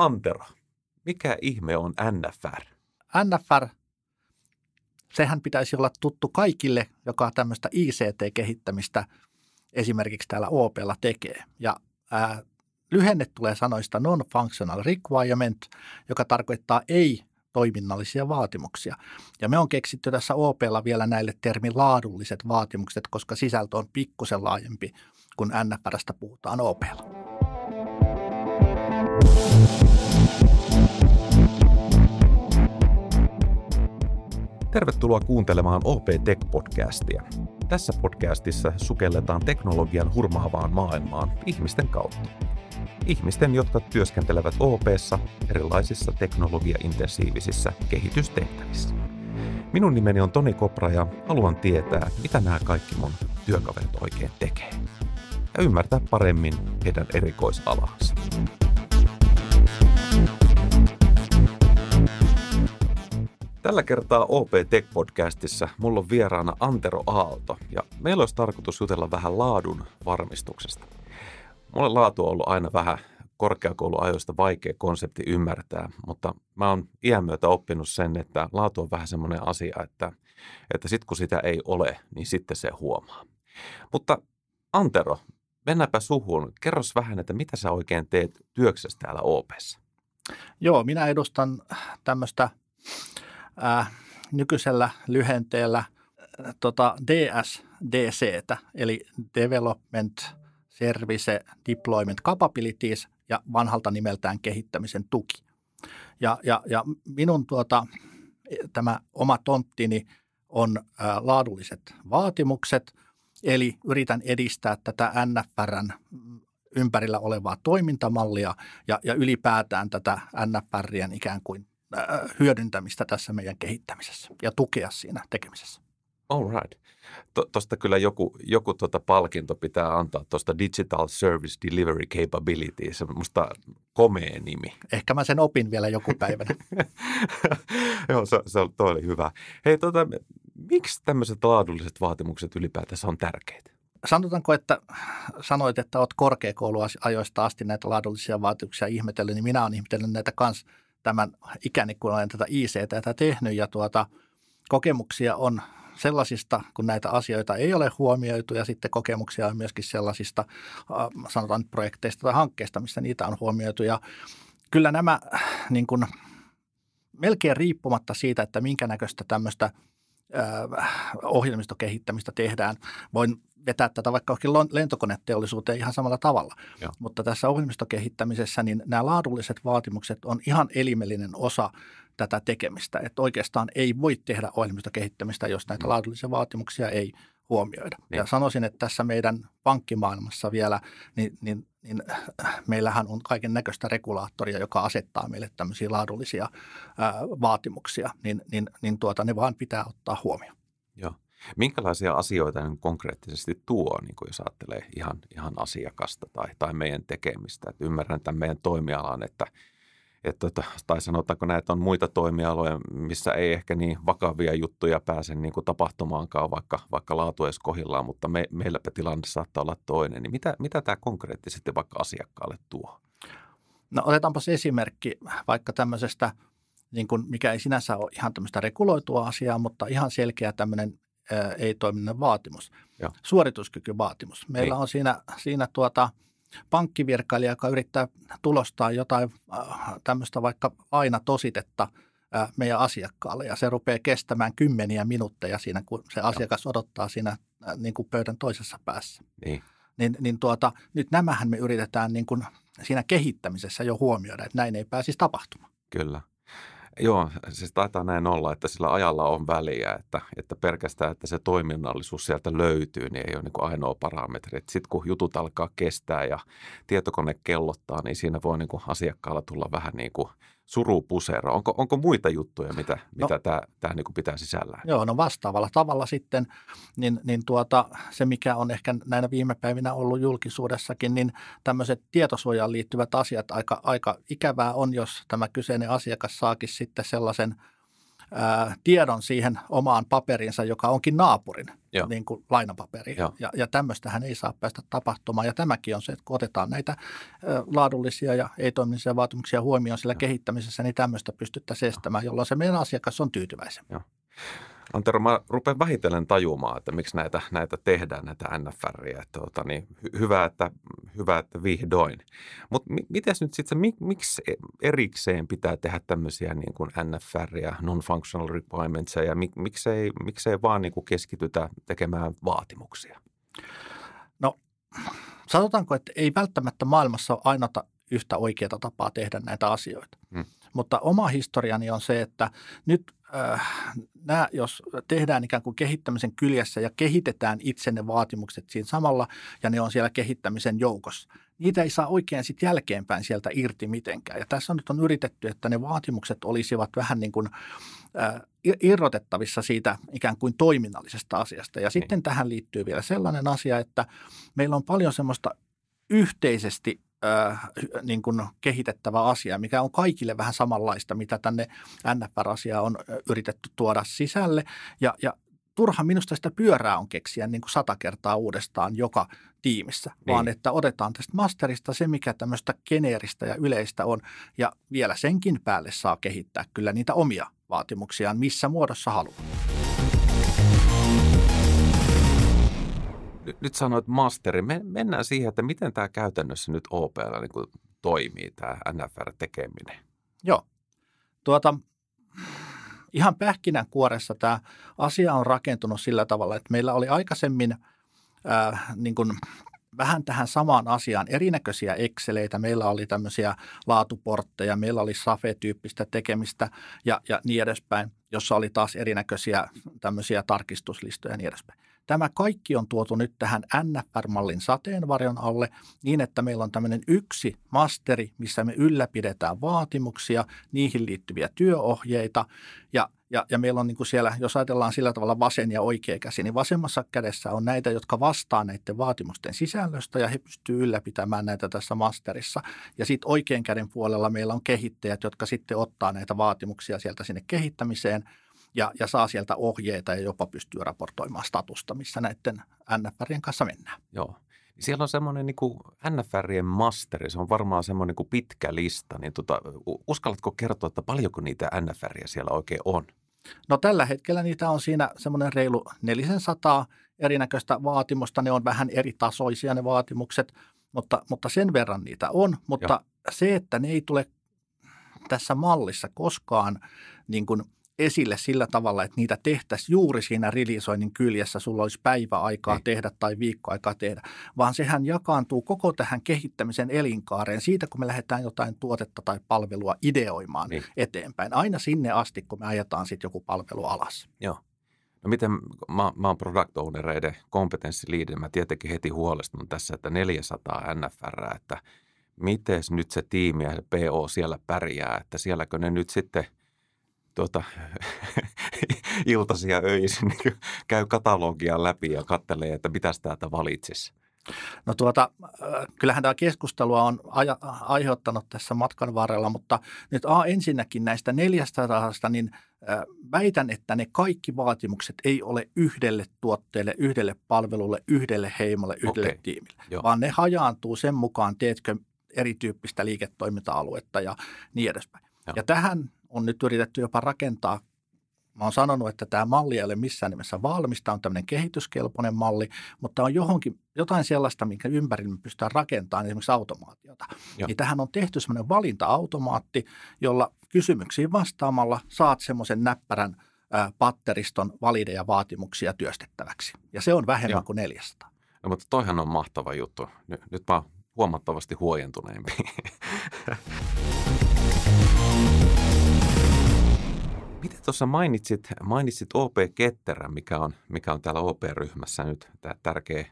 Antero, mikä ihme on NFR? NFR, sehän pitäisi olla tuttu kaikille, joka tämmöistä ICT-kehittämistä esimerkiksi täällä OPlla tekee. Ja ää, lyhenne tulee sanoista non-functional requirement, joka tarkoittaa ei toiminnallisia vaatimuksia. Ja me on keksitty tässä OPlla vielä näille termin laadulliset vaatimukset, koska sisältö on pikkusen laajempi, kun NFRstä puhutaan OPlla. Tervetuloa kuuntelemaan OP Tech-podcastia. Tässä podcastissa sukelletaan teknologian hurmaavaan maailmaan ihmisten kautta. Ihmisten, jotka työskentelevät OPssa erilaisissa teknologiaintensiivisissä kehitystehtävissä. Minun nimeni on Toni Kopra ja haluan tietää, mitä nämä kaikki mun työkaverit oikein tekee. Ja ymmärtää paremmin heidän erikoisalaansa. Tällä kertaa OP Tech-podcastissa mulla on vieraana Antero Aalto ja meillä olisi tarkoitus jutella vähän laadun varmistuksesta. Mulle laatu on ollut aina vähän korkeakouluajoista vaikea konsepti ymmärtää, mutta mä oon iän myötä oppinut sen, että laatu on vähän semmoinen asia, että, että sitten kun sitä ei ole, niin sitten se huomaa. Mutta Antero, mennäänpä suhun. Kerros vähän, että mitä sä oikein teet työksessä täällä OPssa? Joo, minä edustan tämmöistä äh, nykyisellä lyhenteellä äh, tota DSDCtä, eli Development Service Deployment Capabilities ja vanhalta nimeltään kehittämisen tuki. Ja, ja, ja minun tuota, tämä oma tonttini on ää, äh, laadulliset vaatimukset, eli yritän edistää tätä NFRn ympärillä olevaa toimintamallia ja, ja ylipäätään tätä NFRien ikään kuin hyödyntämistä tässä meidän kehittämisessä ja tukea siinä tekemisessä. All right. Tuosta kyllä joku, joku tuota palkinto pitää antaa tuosta Digital Service Delivery Capability. Se musta komea nimi. Ehkä mä sen opin vielä joku päivänä. Joo, se, se toi oli hyvä. Hei, tota, miksi tämmöiset laadulliset vaatimukset ylipäätänsä on tärkeitä? Sanotaanko, että sanoit, että olet korkeakouluajoista asti näitä laadullisia vaatimuksia ihmetellyt, niin minä olen ihmetellyt näitä kanssa tämän ikäni, kun olen tätä ICT tehnyt ja tuota, kokemuksia on sellaisista, kun näitä asioita ei ole huomioitu ja sitten kokemuksia on myöskin sellaisista, sanotaan projekteista tai hankkeista, missä niitä on huomioitu. Ja kyllä nämä niin kuin, melkein riippumatta siitä, että minkä näköistä tämmöistä – ohjelmistokehittämistä tehdään. Voin vetää tätä vaikka lentokoneteollisuuteen ihan samalla tavalla. Joo. Mutta tässä ohjelmistokehittämisessä niin nämä laadulliset vaatimukset on ihan elimellinen osa tätä tekemistä. Että oikeastaan ei voi tehdä ohjelmistokehittämistä, jos näitä mm. laadullisia vaatimuksia ei huomioida. Niin. Ja sanoisin, että tässä meidän pankkimaailmassa vielä, niin, niin, niin meillähän on kaiken näköistä regulaattoria, joka asettaa meille tämmöisiä laadullisia ää, vaatimuksia, niin, niin, niin tuota, ne vaan pitää ottaa huomioon. Joo. Minkälaisia asioita ne konkreettisesti tuo, niin kuin jos ajattelee ihan, ihan asiakasta tai, tai meidän tekemistä? Et ymmärrän tämän meidän toimialan, että – että, tota, tai sanotaanko näitä on muita toimialoja, missä ei ehkä niin vakavia juttuja pääse niin kuin tapahtumaankaan, vaikka, vaikka laatu edes kohillaan, mutta me, meilläpä tilanne saattaa olla toinen. Niin mitä, mitä tämä konkreettisesti vaikka asiakkaalle tuo? No otetaanpa esimerkki vaikka tämmöisestä, niin kuin, mikä ei sinänsä ole ihan tämmöistä reguloitua asiaa, mutta ihan selkeä tämmöinen ei-toiminnan vaatimus, Joo. suorituskykyvaatimus. Meillä niin. on siinä, siinä tuota – pankkivirkailija, joka yrittää tulostaa jotain äh, tämmöistä vaikka aina tositetta äh, meidän asiakkaalle ja se rupeaa kestämään kymmeniä minuutteja siinä, kun se asiakas odottaa siinä äh, niin kuin pöydän toisessa päässä. Niin. Niin, niin tuota, nyt nämähän me yritetään niin kuin siinä kehittämisessä jo huomioida, että näin ei pääsisi tapahtumaan. Kyllä. Joo, siis taitaa näin olla, että sillä ajalla on väliä, että, että pelkästään, että se toiminnallisuus sieltä löytyy, niin ei ole niin kuin ainoa parametri. Sitten kun jutut alkaa kestää ja tietokone kellottaa, niin siinä voi niin kuin asiakkaalla tulla vähän niin kuin surupusero. Onko, onko muita juttuja, mitä, no, mitä tämä, tämä niin pitää sisällään? Joo, no vastaavalla tavalla sitten, niin, niin tuota, se mikä on ehkä näinä viime päivinä ollut julkisuudessakin, niin tämmöiset tietosuojaan liittyvät asiat aika, aika ikävää on, jos tämä kyseinen asiakas saakin sitten sellaisen ää, tiedon siihen omaan paperinsa, joka onkin naapurin Joo. niin kuin lainapaperi. Joo. Ja, ja tämmöistähän ei saa päästä tapahtumaan. Ja tämäkin on se, että kun otetaan näitä ä, laadullisia ja ei-toiminnallisia vaatimuksia huomioon sillä kehittämisessä, niin tämmöistä pystyttäisiin estämään, jolloin se meidän asiakas on tyytyväisempi. Antero, mä rupean vähitellen tajumaan, että miksi näitä, näitä tehdään, näitä NFRiä. Tuota, niin, hy- hyvä, että, hyvä, että vihdoin. Mutta mi- miten nyt sitten, mi- miksi erikseen pitää tehdä tämmöisiä niin kuin NFRiä, non-functional requirements, ja mi- miksei, miksei vaan niin kuin keskitytä tekemään vaatimuksia? sanotaanko, että ei välttämättä maailmassa ole ainoata yhtä oikeaa tapaa tehdä näitä asioita. Hmm. Mutta oma historiani on se, että nyt äh, nämä, jos tehdään ikään kuin kehittämisen kyljessä ja kehitetään itse ne vaatimukset siinä samalla ja ne on siellä kehittämisen joukossa, niitä ei saa oikein sitten jälkeenpäin sieltä irti mitenkään. Ja tässä on nyt on yritetty, että ne vaatimukset olisivat vähän niin kuin äh, irrotettavissa siitä ikään kuin toiminnallisesta asiasta. Ja sitten tähän liittyy vielä sellainen asia, että meillä on paljon semmoista yhteisesti äh, niin kuin kehitettävä asia, mikä on kaikille vähän samanlaista, mitä tänne NFR-asiaan on äh, yritetty tuoda sisälle. Ja, ja turha minusta sitä pyörää on keksiä niin kuin sata kertaa uudestaan joka tiimissä, niin. vaan että otetaan tästä masterista se, mikä tämmöistä geneeristä ja yleistä on, ja vielä senkin päälle saa kehittää kyllä niitä omia vaatimuksiaan, missä muodossa haluaa. Nyt, sanoit masteri. Men, mennään siihen, että miten tämä käytännössä nyt OPL niin kuin toimii, tämä NFR-tekeminen. Joo. Tuota, ihan pähkinänkuoressa tämä asia on rakentunut sillä tavalla, että meillä oli aikaisemmin äh, niin kuin vähän tähän samaan asiaan erinäköisiä Exceleitä. Meillä oli tämmöisiä laatuportteja, meillä oli SAFE-tyyppistä tekemistä ja, ja niin edespäin, jossa oli taas erinäköisiä tämmöisiä tarkistuslistoja ja niin edespäin. Tämä kaikki on tuotu nyt tähän NFR-mallin sateenvarjon alle niin, että meillä on tämmöinen yksi masteri, missä me ylläpidetään vaatimuksia, niihin liittyviä työohjeita ja ja, ja meillä on niin kuin siellä, jos ajatellaan sillä tavalla vasen ja oikea käsi, niin vasemmassa kädessä on näitä, jotka vastaa näiden vaatimusten sisällöstä ja he pystyvät ylläpitämään näitä tässä masterissa. Ja sitten oikean käden puolella meillä on kehittäjät, jotka sitten ottaa näitä vaatimuksia sieltä sinne kehittämiseen ja, ja saa sieltä ohjeita ja jopa pystyy raportoimaan statusta, missä näiden NFRien kanssa mennään. Joo. Siellä on semmoinen niin kuin NFRien masteri, se on varmaan semmoinen niin pitkä lista. Niin tota, uskallatko kertoa, että paljonko niitä NFRiä siellä oikein on? No tällä hetkellä niitä on siinä semmoinen reilu 400 erinäköistä vaatimusta. Ne on vähän eri tasoisia ne vaatimukset, mutta, mutta sen verran niitä on. Mutta Joo. se, että ne ei tule tässä mallissa koskaan niin kuin – esille sillä tavalla, että niitä tehtäisiin juuri siinä rilisoinnin kyljessä, sulla olisi päiväaikaa niin. tehdä tai viikkoaikaa tehdä, vaan sehän jakaantuu koko tähän kehittämisen elinkaareen siitä, kun me lähdetään jotain tuotetta tai palvelua ideoimaan niin. eteenpäin, aina sinne asti, kun me ajetaan sitten joku palvelu alas. Joo. No miten, mä, mä oon product ownereiden kompetenssiliidi, mä tietenkin heti huolestunut tässä, että 400 NFR, että miten nyt se tiimi ja PO siellä pärjää, että sielläkö ne nyt sitten – tuota, iltaisia öisin niin käy katalogia läpi ja katselee, että mitä täältä valitsisi. No tuota, äh, kyllähän tämä keskustelua on aja, aiheuttanut tässä matkan varrella, mutta nyt A, ensinnäkin näistä neljästä rahasta, niin äh, väitän, että ne kaikki vaatimukset ei ole yhdelle tuotteelle, yhdelle palvelulle, yhdelle heimolle, yhdelle okay. tiimille, Joo. vaan ne hajaantuu sen mukaan, teetkö erityyppistä liiketoiminta-aluetta ja niin edespäin. Joo. Ja tähän on nyt yritetty jopa rakentaa Mä oon sanonut, että tämä malli ei ole missään nimessä valmis, tämä on tämmöinen kehityskelpoinen malli, mutta on johonkin, jotain sellaista, minkä ympärillä me pystytään rakentamaan esimerkiksi automaatiota. Joo. Niin tähän on tehty semmoinen valinta-automaatti, jolla kysymyksiin vastaamalla saat semmoisen näppärän ää, patteriston valideja vaatimuksia työstettäväksi. Ja se on vähemmän Joo. kuin 400. No, mutta toihan on mahtava juttu. Nyt, nyt mä oon huomattavasti huojentuneempi. Miten tuossa mainitsit, mainitsit OP Ketterä, mikä on, mikä on täällä OP-ryhmässä nyt tämä tärkeä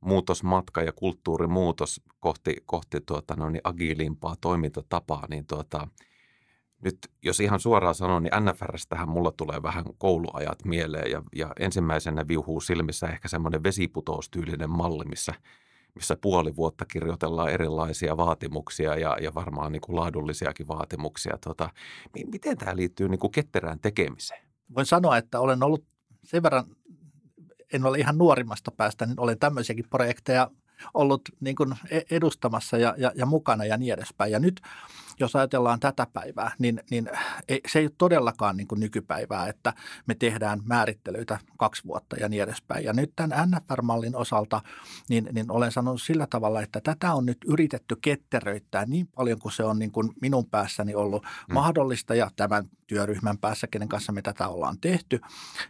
muutosmatka ja kulttuurimuutos kohti, kohti tuota, no niin agiilimpaa toimintatapaa, niin tuota, nyt jos ihan suoraan sanon, niin NFRstähän mulla tulee vähän kouluajat mieleen ja, ja ensimmäisenä viuhuu silmissä ehkä semmoinen vesiputoustyylinen malli, missä, missä puoli vuotta kirjoitellaan erilaisia vaatimuksia ja, ja varmaan niin kuin laadullisiakin vaatimuksia. Tota, miten tämä liittyy niin kuin ketterään tekemiseen? Voin sanoa, että olen ollut sen verran, en ole ihan nuorimmasta päästä, niin olen tämmöisiäkin projekteja ollut niin kuin e-, edustamassa ja, ja, ja mukana ja niin edespäin. Ja nyt jos ajatellaan tätä päivää, niin, niin ei, se ei ole todellakaan niin kuin nykypäivää, että me tehdään määrittelyitä kaksi vuotta ja niin edespäin. Ja nyt tämän NFR-mallin osalta, niin, niin olen sanonut sillä tavalla, että tätä on nyt yritetty ketteröittää niin paljon kuin se on niin kuin minun päässäni ollut mm. mahdollista ja tämän työryhmän päässä, kenen kanssa me tätä ollaan tehty.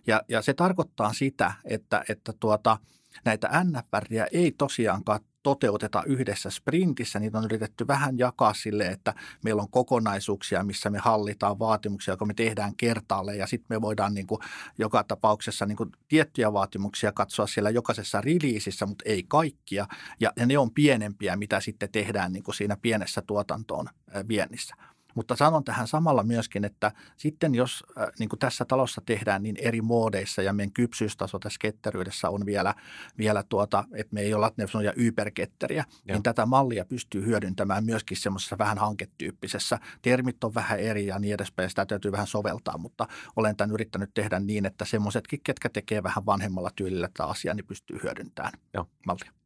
Ja, ja se tarkoittaa sitä, että, että tuota, näitä NFRiä ei tosiaankaan toteuteta yhdessä sprintissä. Niitä on yritetty vähän jakaa sille, että meillä on kokonaisuuksia, missä me hallitaan vaatimuksia, jotka me tehdään kertaalle ja sitten me voidaan niin kuin joka tapauksessa niin kuin tiettyjä vaatimuksia katsoa siellä jokaisessa releasissä, mutta ei kaikkia. Ja, ja ne on pienempiä, mitä sitten tehdään niin kuin siinä pienessä tuotantoon viennissä. Mutta sanon tähän samalla myöskin, että sitten jos äh, niin kuin tässä talossa tehdään niin eri moodeissa ja meidän kypsyystaso tässä ketteryydessä on vielä, vielä tuota, että me ei olla ne sellaisia yperketteriä, niin tätä mallia pystyy hyödyntämään myöskin semmoisessa vähän hanketyyppisessä. Termit on vähän eri ja niin edespäin, sitä täytyy vähän soveltaa, mutta olen tämän yrittänyt tehdä niin, että semmoisetkin, ketkä tekee vähän vanhemmalla tyylillä tätä asiaa, niin pystyy hyödyntämään Joo. mallia.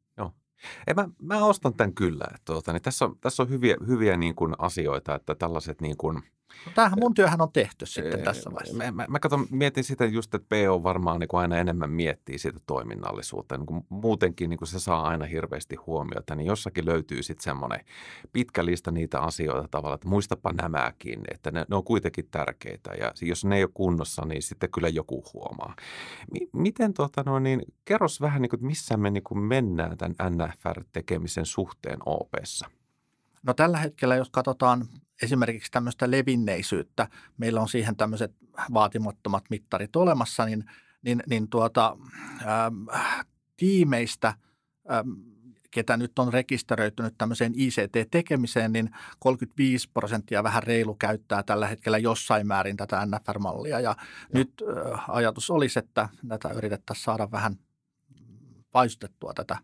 Ei, mä, mä ostan tämän kyllä. Että, tuota, niin tässä on, tässä on hyviä, hyviä niin kuin asioita, että tällaiset niin kuin – No, tämähän mun työhän on tehty sitten tässä vaiheessa. Mä, mä, mä katson, mietin sitä just, että PO varmaan niin kuin aina enemmän miettii sitä toiminnallisuutta. Niin kuin muutenkin niin kuin se saa aina hirveästi huomiota, niin jossakin löytyy sitten semmoinen pitkä lista niitä asioita tavalla, että muistapa nämäkin, että ne, ne on kuitenkin tärkeitä. Ja jos ne ei ole kunnossa, niin sitten kyllä joku huomaa. M- miten tuota, no, niin, kerros vähän, niin kuin, missä me niin kuin mennään tämän NFR-tekemisen suhteen OPssa? No tällä hetkellä, jos katsotaan esimerkiksi tämmöistä levinneisyyttä, meillä on siihen tämmöiset vaatimattomat mittarit olemassa, niin, niin, niin tuota, ähm, tiimeistä, ähm, ketä nyt on rekisteröitynyt tämmöiseen ICT-tekemiseen, niin 35 prosenttia vähän reilu käyttää tällä hetkellä jossain määrin tätä NFR-mallia. Ja, ja. nyt äh, ajatus olisi, että tätä yritettäisiin saada vähän paisutettua tätä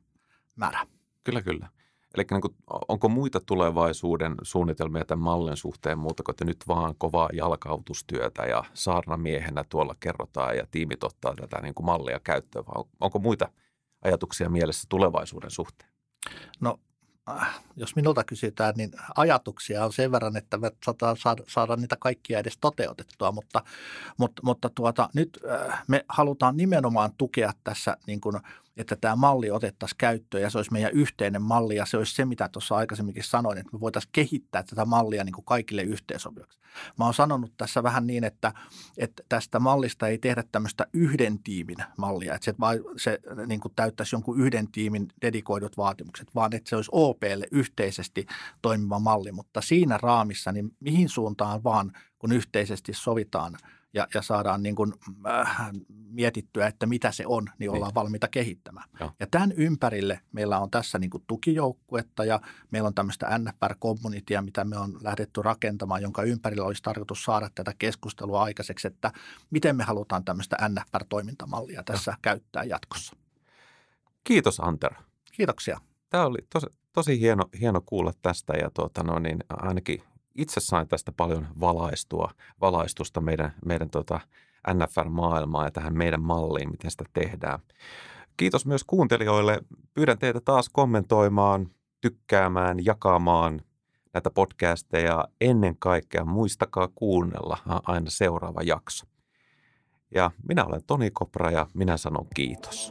määrää. Kyllä, kyllä. Eli niin onko muita tulevaisuuden suunnitelmia tämän mallin suhteen muuta kuin, että nyt vaan kovaa jalkautustyötä ja saarnamiehenä tuolla kerrotaan ja tiimit ottaa tätä niin kuin mallia käyttöön, vai onko muita ajatuksia mielessä tulevaisuuden suhteen? No äh, jos minulta kysytään, niin ajatuksia on sen verran, että me saadaan saada, saada niitä kaikkia edes toteutettua, mutta, mutta, mutta tuota, nyt äh, me halutaan nimenomaan tukea tässä niin kuin – että tämä malli otettaisiin käyttöön ja se olisi meidän yhteinen malli ja se olisi se, mitä tuossa aikaisemminkin sanoin, että me voitaisiin kehittää tätä mallia niin kuin kaikille yhteensopivaksi. Mä oon sanonut tässä vähän niin, että, että tästä mallista ei tehdä tämmöistä yhden tiimin mallia, että se, se niin kuin täyttäisi jonkun yhden tiimin dedikoidut vaatimukset, vaan että se olisi OPlle yhteisesti toimiva malli, mutta siinä raamissa, niin mihin suuntaan vaan, kun yhteisesti sovitaan – ja, ja saadaan niin kuin, äh, mietittyä, että mitä se on, niin ollaan niin. valmiita kehittämään. Ja. ja tämän ympärille meillä on tässä niin kuin tukijoukkuetta ja meillä on tämmöistä NFR-communitya, mitä me on lähdetty rakentamaan, jonka ympärillä olisi tarkoitus saada tätä keskustelua aikaiseksi, että miten me halutaan tämmöistä NFR-toimintamallia tässä ja. käyttää jatkossa. Kiitos Antero. Kiitoksia. Tämä oli tosi, tosi hieno, hieno kuulla tästä ja tuota, no niin, ainakin itse sain tästä paljon valaistua, valaistusta meidän, meidän tota NFR-maailmaa ja tähän meidän malliin, miten sitä tehdään. Kiitos myös kuuntelijoille. Pyydän teitä taas kommentoimaan, tykkäämään, jakamaan näitä podcasteja. Ennen kaikkea muistakaa kuunnella aina seuraava jakso. Ja minä olen Toni Kopra ja minä sanon kiitos.